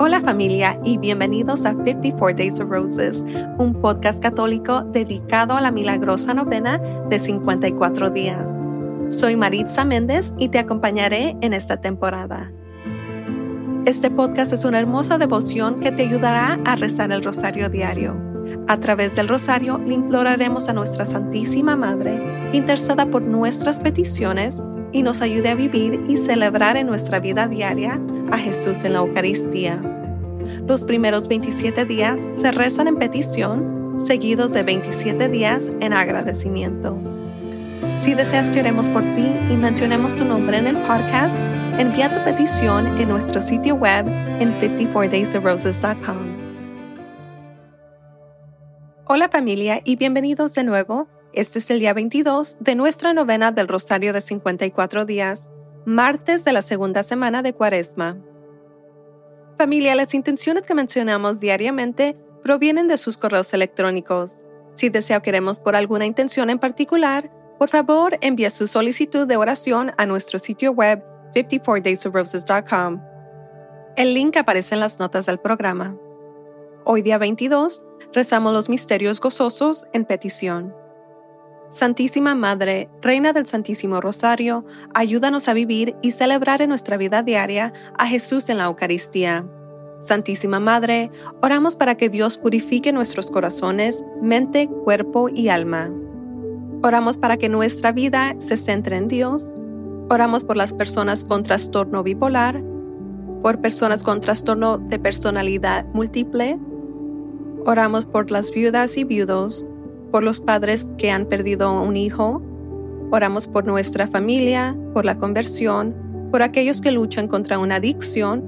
Hola familia y bienvenidos a 54 Days of Roses, un podcast católico dedicado a la milagrosa novena de 54 días. Soy Maritza Méndez y te acompañaré en esta temporada. Este podcast es una hermosa devoción que te ayudará a rezar el rosario diario. A través del rosario le imploraremos a nuestra Santísima Madre que interceda por nuestras peticiones y nos ayude a vivir y celebrar en nuestra vida diaria a Jesús en la Eucaristía. Los primeros 27 días se rezan en petición, seguidos de 27 días en agradecimiento. Si deseas que oremos por ti y mencionemos tu nombre en el podcast, envía tu petición en nuestro sitio web en 54daysofroses.com. Hola familia y bienvenidos de nuevo. Este es el día 22 de nuestra novena del Rosario de 54 días, martes de la segunda semana de Cuaresma. Familia, las intenciones que mencionamos diariamente provienen de sus correos electrónicos. Si desea o queremos por alguna intención en particular, por favor envíe su solicitud de oración a nuestro sitio web 54daysofroses.com. El link aparece en las notas del programa. Hoy día 22, rezamos los misterios gozosos en petición. Santísima Madre, Reina del Santísimo Rosario, ayúdanos a vivir y celebrar en nuestra vida diaria a Jesús en la Eucaristía. Santísima Madre, oramos para que Dios purifique nuestros corazones, mente, cuerpo y alma. Oramos para que nuestra vida se centre en Dios. Oramos por las personas con trastorno bipolar, por personas con trastorno de personalidad múltiple. Oramos por las viudas y viudos, por los padres que han perdido un hijo. Oramos por nuestra familia, por la conversión, por aquellos que luchan contra una adicción.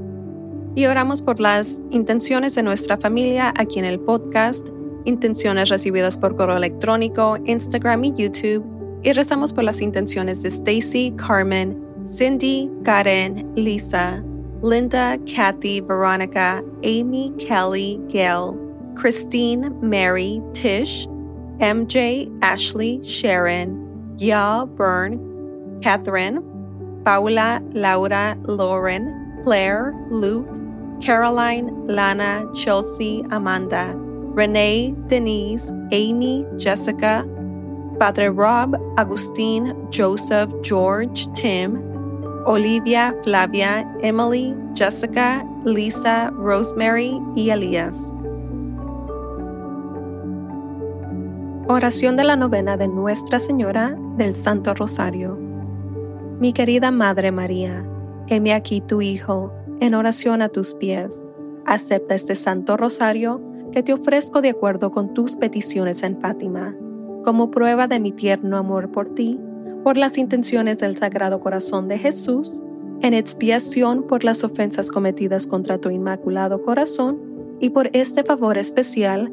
Y oramos por las intenciones de nuestra familia aquí en el podcast, intenciones recibidas por correo electrónico, Instagram y YouTube. Y rezamos por las intenciones de Stacy, Carmen, Cindy, Karen, Lisa, Linda, Kathy, Veronica, Amy, Kelly, Gail, Christine, Mary, Tish, MJ, Ashley, Sharon, Yael, Byrne, Catherine, Paula, Laura, Lauren, Claire, Luke, Caroline, Lana, Chelsea, Amanda, Renee, Denise, Amy, Jessica, Padre Rob, Agustín, Joseph, George, Tim, Olivia, Flavia, Emily, Jessica, Lisa, Rosemary y Elias. Oración de la novena de Nuestra Señora del Santo Rosario. Mi querida Madre María, heme aquí tu Hijo, en oración a tus pies. Acepta este Santo Rosario que te ofrezco de acuerdo con tus peticiones en Fátima, como prueba de mi tierno amor por ti, por las intenciones del Sagrado Corazón de Jesús, en expiación por las ofensas cometidas contra tu Inmaculado Corazón y por este favor especial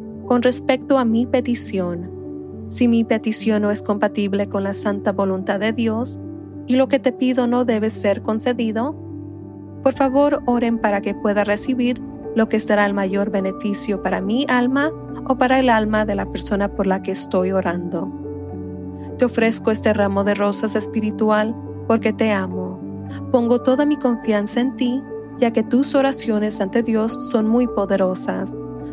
con respecto a mi petición. Si mi petición no es compatible con la santa voluntad de Dios y lo que te pido no debe ser concedido, por favor oren para que pueda recibir lo que será el mayor beneficio para mi alma o para el alma de la persona por la que estoy orando. Te ofrezco este ramo de rosas espiritual porque te amo. Pongo toda mi confianza en ti, ya que tus oraciones ante Dios son muy poderosas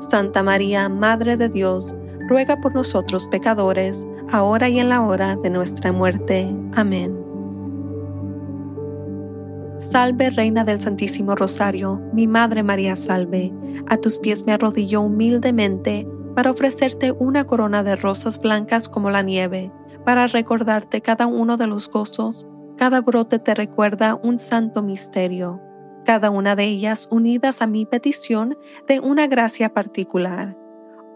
Santa María, Madre de Dios, ruega por nosotros pecadores, ahora y en la hora de nuestra muerte. Amén. Salve, Reina del Santísimo Rosario, mi Madre María salve. A tus pies me arrodillo humildemente para ofrecerte una corona de rosas blancas como la nieve, para recordarte cada uno de los gozos. Cada brote te recuerda un santo misterio, cada una de ellas unidas a mi petición de una gracia particular.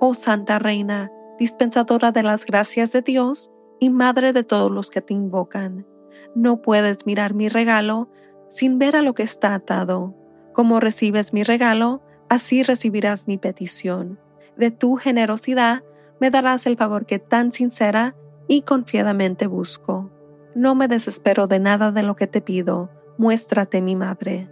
Oh Santa Reina, dispensadora de las gracias de Dios y Madre de todos los que te invocan, no puedes mirar mi regalo sin ver a lo que está atado. Como recibes mi regalo, así recibirás mi petición. De tu generosidad me darás el favor que tan sincera y confiadamente busco. No me desespero de nada de lo que te pido. Muéstrate mi madre.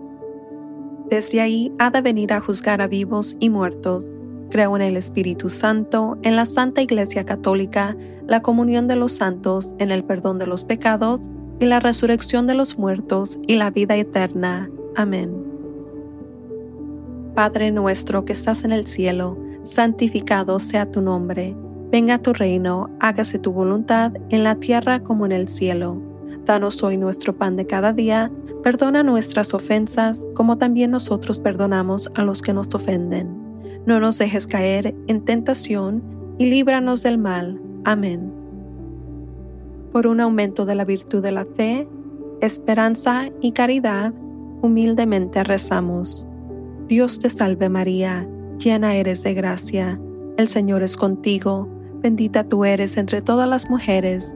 Desde ahí ha de venir a juzgar a vivos y muertos. Creo en el Espíritu Santo, en la Santa Iglesia Católica, la comunión de los santos en el perdón de los pecados y la resurrección de los muertos y la vida eterna. Amén. Padre nuestro que estás en el cielo, santificado sea tu nombre. Venga tu reino, hágase tu voluntad en la tierra como en el cielo. Danos hoy nuestro pan de cada día, perdona nuestras ofensas como también nosotros perdonamos a los que nos ofenden. No nos dejes caer en tentación y líbranos del mal. Amén. Por un aumento de la virtud de la fe, esperanza y caridad, humildemente rezamos. Dios te salve María, llena eres de gracia, el Señor es contigo, bendita tú eres entre todas las mujeres,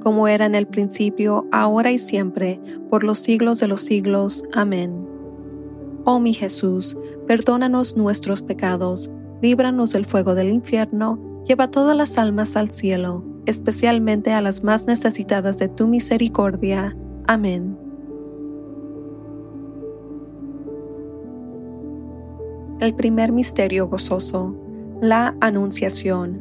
como era en el principio, ahora y siempre, por los siglos de los siglos. Amén. Oh mi Jesús, perdónanos nuestros pecados, líbranos del fuego del infierno, lleva todas las almas al cielo, especialmente a las más necesitadas de tu misericordia. Amén. El primer misterio gozoso, la Anunciación.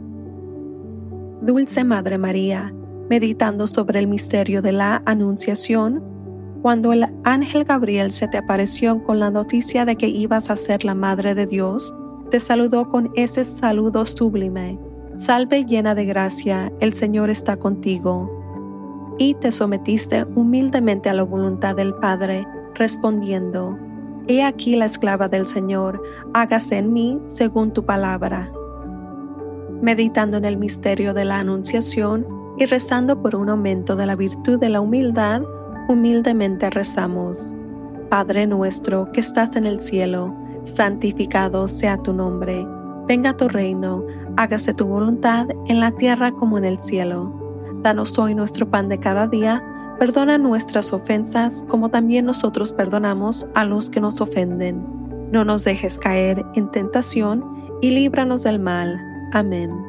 Dulce Madre María, meditando sobre el misterio de la Anunciación, cuando el ángel Gabriel se te apareció con la noticia de que ibas a ser la Madre de Dios, te saludó con ese saludo sublime. Salve llena de gracia, el Señor está contigo y te sometiste humildemente a la voluntad del Padre, respondiendo, He aquí la esclava del Señor, hágase en mí según tu palabra. Meditando en el misterio de la Anunciación y rezando por un aumento de la virtud de la humildad, humildemente rezamos. Padre nuestro que estás en el cielo, santificado sea tu nombre, venga tu reino, hágase tu voluntad en la tierra como en el cielo. Danos hoy nuestro pan de cada día. Perdona nuestras ofensas como también nosotros perdonamos a los que nos ofenden. No nos dejes caer en tentación y líbranos del mal. Amén.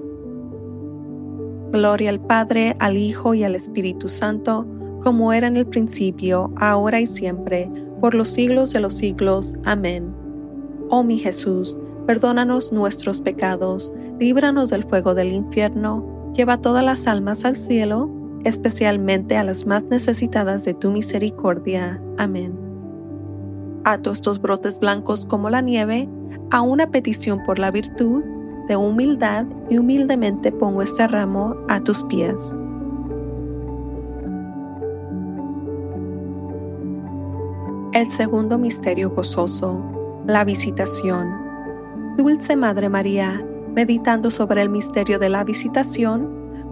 Gloria al Padre, al Hijo y al Espíritu Santo, como era en el principio, ahora y siempre, por los siglos de los siglos. Amén. Oh mi Jesús, perdónanos nuestros pecados, líbranos del fuego del infierno, lleva todas las almas al cielo, especialmente a las más necesitadas de tu misericordia. Amén. Ato estos brotes blancos como la nieve a una petición por la virtud, de humildad y humildemente pongo este ramo a tus pies. El segundo misterio gozoso, la visitación. Dulce Madre María, meditando sobre el misterio de la visitación,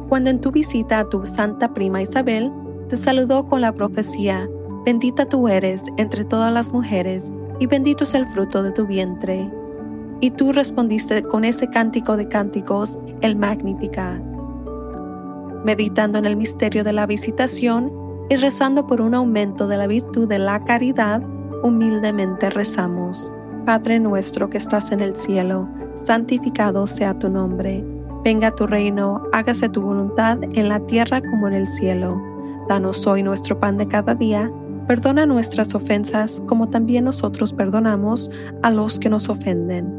cuando en tu visita a tu santa prima Isabel, te saludó con la profecía, bendita tú eres entre todas las mujeres, y bendito es el fruto de tu vientre y tú respondiste con ese cántico de cánticos, el Magnificat. Meditando en el misterio de la visitación y rezando por un aumento de la virtud de la caridad, humildemente rezamos. Padre nuestro que estás en el cielo, santificado sea tu nombre. Venga tu reino, hágase tu voluntad en la tierra como en el cielo. Danos hoy nuestro pan de cada día. Perdona nuestras ofensas como también nosotros perdonamos a los que nos ofenden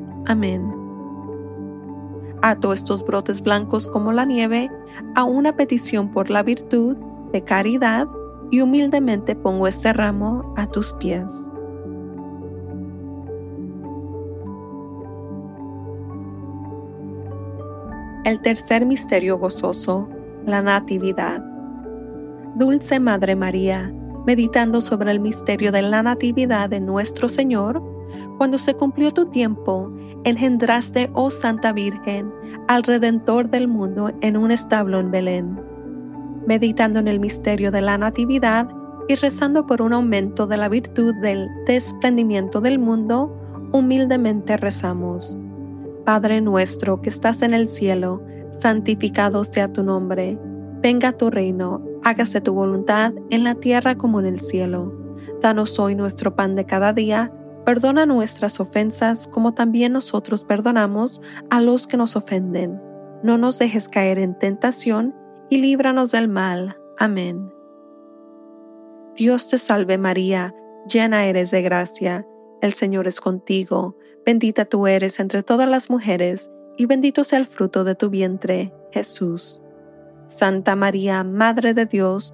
Amén. Ato estos brotes blancos como la nieve a una petición por la virtud de caridad y humildemente pongo este ramo a tus pies. El tercer misterio gozoso, la Natividad. Dulce Madre María, meditando sobre el misterio de la Natividad de nuestro Señor, cuando se cumplió tu tiempo, engendraste, oh Santa Virgen, al Redentor del mundo en un establo en Belén. Meditando en el misterio de la Natividad y rezando por un aumento de la virtud del desprendimiento del mundo, humildemente rezamos. Padre nuestro que estás en el cielo, santificado sea tu nombre. Venga tu reino, hágase tu voluntad en la tierra como en el cielo. Danos hoy nuestro pan de cada día Perdona nuestras ofensas como también nosotros perdonamos a los que nos ofenden. No nos dejes caer en tentación y líbranos del mal. Amén. Dios te salve María, llena eres de gracia, el Señor es contigo, bendita tú eres entre todas las mujeres, y bendito sea el fruto de tu vientre, Jesús. Santa María, Madre de Dios,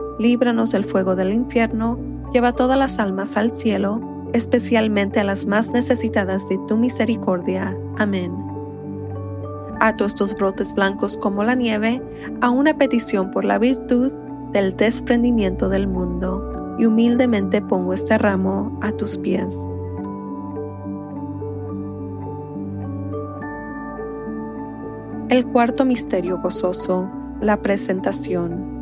líbranos del fuego del infierno, lleva todas las almas al cielo, especialmente a las más necesitadas de tu misericordia. Amén. Ato estos brotes blancos como la nieve a una petición por la virtud del desprendimiento del mundo, y humildemente pongo este ramo a tus pies. El cuarto misterio gozoso, la presentación.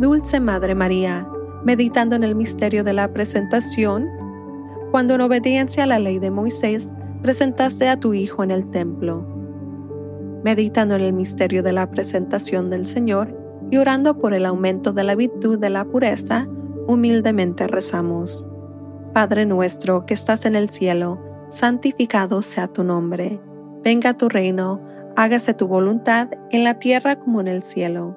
Dulce Madre María, meditando en el misterio de la presentación, cuando en obediencia a la ley de Moisés presentaste a tu Hijo en el templo. Meditando en el misterio de la presentación del Señor y orando por el aumento de la virtud de la pureza, humildemente rezamos. Padre nuestro que estás en el cielo, santificado sea tu nombre. Venga tu reino hágase tu voluntad en la tierra como en el cielo.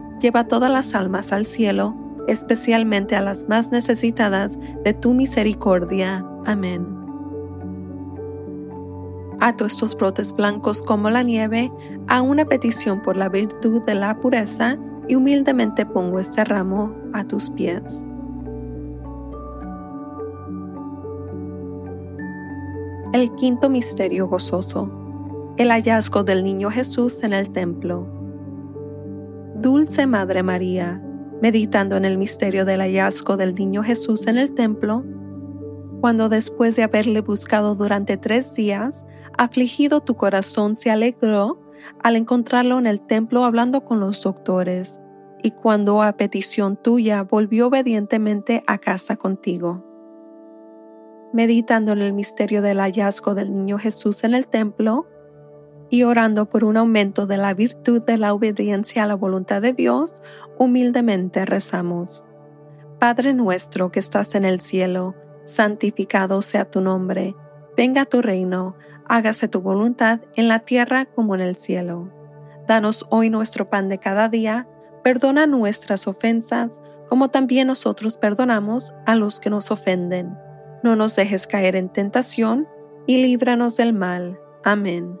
lleva todas las almas al cielo, especialmente a las más necesitadas de tu misericordia. Amén. Ato estos brotes blancos como la nieve a una petición por la virtud de la pureza y humildemente pongo este ramo a tus pies. El quinto misterio gozoso, el hallazgo del niño Jesús en el templo. Dulce Madre María, meditando en el misterio del hallazgo del niño Jesús en el templo, cuando después de haberle buscado durante tres días, afligido tu corazón se alegró al encontrarlo en el templo hablando con los doctores, y cuando a petición tuya volvió obedientemente a casa contigo. Meditando en el misterio del hallazgo del niño Jesús en el templo y orando por un aumento de la virtud de la obediencia a la voluntad de Dios, humildemente rezamos. Padre nuestro que estás en el cielo, santificado sea tu nombre, venga tu reino, hágase tu voluntad en la tierra como en el cielo. Danos hoy nuestro pan de cada día, perdona nuestras ofensas, como también nosotros perdonamos a los que nos ofenden no nos dejes caer en tentación, y líbranos del mal. Amén.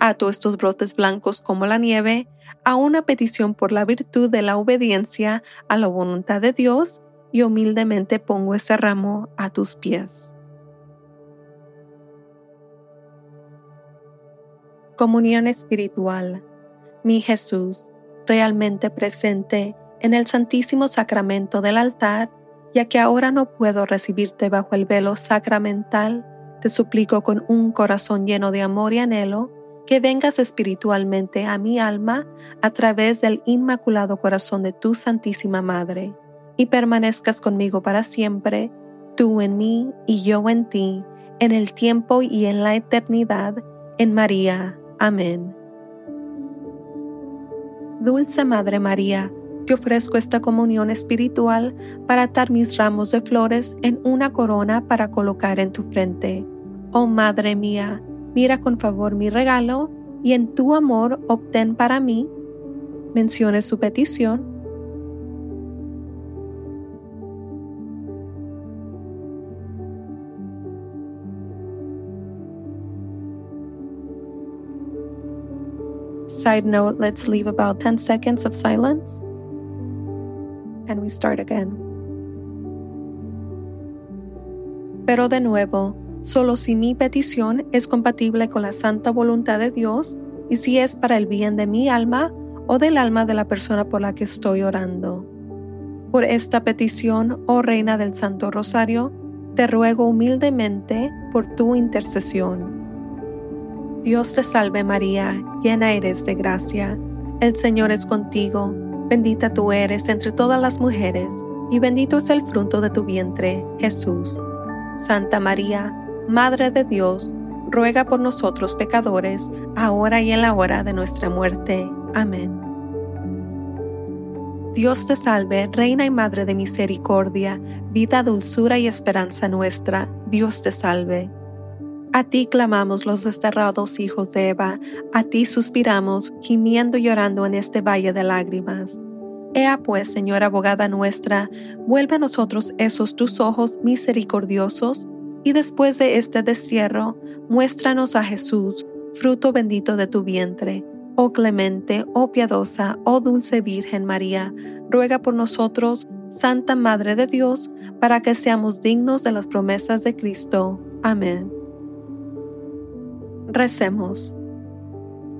Ato estos brotes blancos como la nieve a una petición por la virtud de la obediencia a la voluntad de Dios y humildemente pongo ese ramo a tus pies. Comunión espiritual. Mi Jesús, realmente presente en el Santísimo Sacramento del altar, ya que ahora no puedo recibirte bajo el velo sacramental, te suplico con un corazón lleno de amor y anhelo, que vengas espiritualmente a mi alma a través del inmaculado corazón de tu Santísima Madre, y permanezcas conmigo para siempre, tú en mí y yo en ti, en el tiempo y en la eternidad, en María Amén. Dulce Madre María, te ofrezco esta comunión espiritual para atar mis ramos de flores en una corona para colocar en tu frente. Oh Madre mía, mira con favor mi regalo y en tu amor obtén para mí. Mencione su petición Side note, let's leave about 10 seconds of silence. And we start again. Pero de nuevo, solo si mi petición es compatible con la santa voluntad de Dios y si es para el bien de mi alma o del alma de la persona por la que estoy orando. Por esta petición, oh Reina del Santo Rosario, te ruego humildemente por tu intercesión. Dios te salve María, llena eres de gracia, el Señor es contigo, bendita tú eres entre todas las mujeres, y bendito es el fruto de tu vientre, Jesús. Santa María, Madre de Dios, ruega por nosotros pecadores, ahora y en la hora de nuestra muerte. Amén. Dios te salve, Reina y Madre de Misericordia, vida, dulzura y esperanza nuestra, Dios te salve. A ti clamamos los desterrados hijos de Eva, a ti suspiramos, gimiendo y llorando en este valle de lágrimas. Ea pues, Señora abogada nuestra, vuelve a nosotros esos tus ojos misericordiosos, y después de este destierro, muéstranos a Jesús, fruto bendito de tu vientre Oh clemente, oh piadosa, oh dulce Virgen María, ruega por nosotros, Santa Madre de Dios, para que seamos dignos de las promesas de Cristo. Amén. Recemos.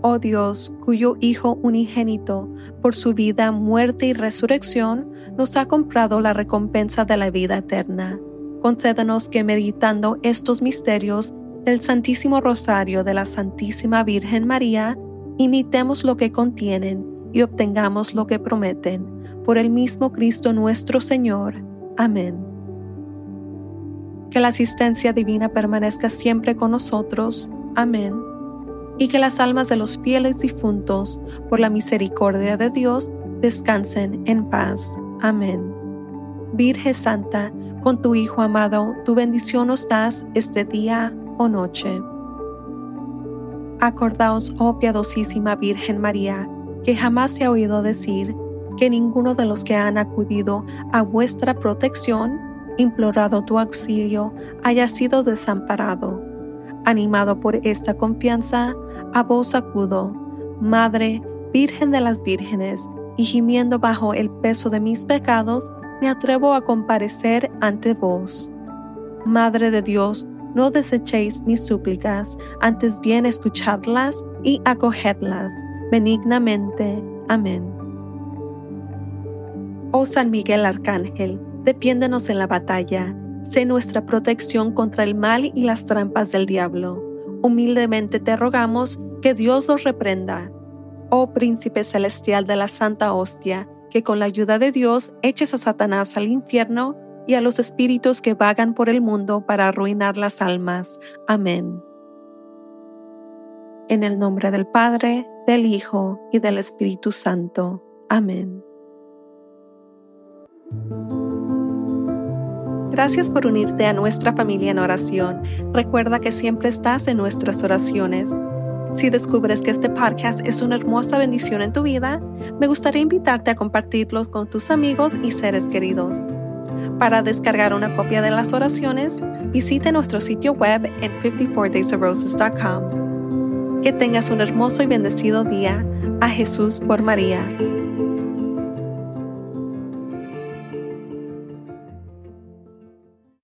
Oh Dios, cuyo Hijo unigénito, por su vida, muerte y resurrección, nos ha comprado la recompensa de la vida eterna. Concédanos que meditando estos misterios del Santísimo Rosario de la Santísima Virgen María, imitemos lo que contienen y obtengamos lo que prometen. Por el mismo Cristo nuestro Señor. Amén. Que la asistencia divina permanezca siempre con nosotros. Amén. Y que las almas de los fieles difuntos, por la misericordia de Dios, descansen en paz. Amén. Virgen Santa, con tu Hijo amado, tu bendición nos das este día o noche. Acordaos, oh piadosísima Virgen María, que jamás se ha oído decir que ninguno de los que han acudido a vuestra protección, implorado tu auxilio, haya sido desamparado. Animado por esta confianza, a vos acudo, Madre, Virgen de las Vírgenes, y gimiendo bajo el peso de mis pecados, me atrevo a comparecer ante vos. Madre de Dios, no desechéis mis súplicas, antes bien escuchadlas y acogedlas benignamente. Amén. Oh San Miguel Arcángel, defiéndenos en la batalla, sé nuestra protección contra el mal y las trampas del diablo. Humildemente te rogamos que Dios los reprenda. Oh Príncipe Celestial de la Santa Hostia, que con la ayuda de Dios eches a Satanás al infierno y a los espíritus que vagan por el mundo para arruinar las almas. Amén. En el nombre del Padre, del Hijo y del Espíritu Santo. Amén. Gracias por unirte a nuestra familia en oración. Recuerda que siempre estás en nuestras oraciones. Si descubres que este podcast es una hermosa bendición en tu vida, me gustaría invitarte a compartirlos con tus amigos y seres queridos. Para descargar una copia de las oraciones, visite nuestro sitio web en 54daysofroses.com. Que tengas un hermoso y bendecido día. A Jesús por María.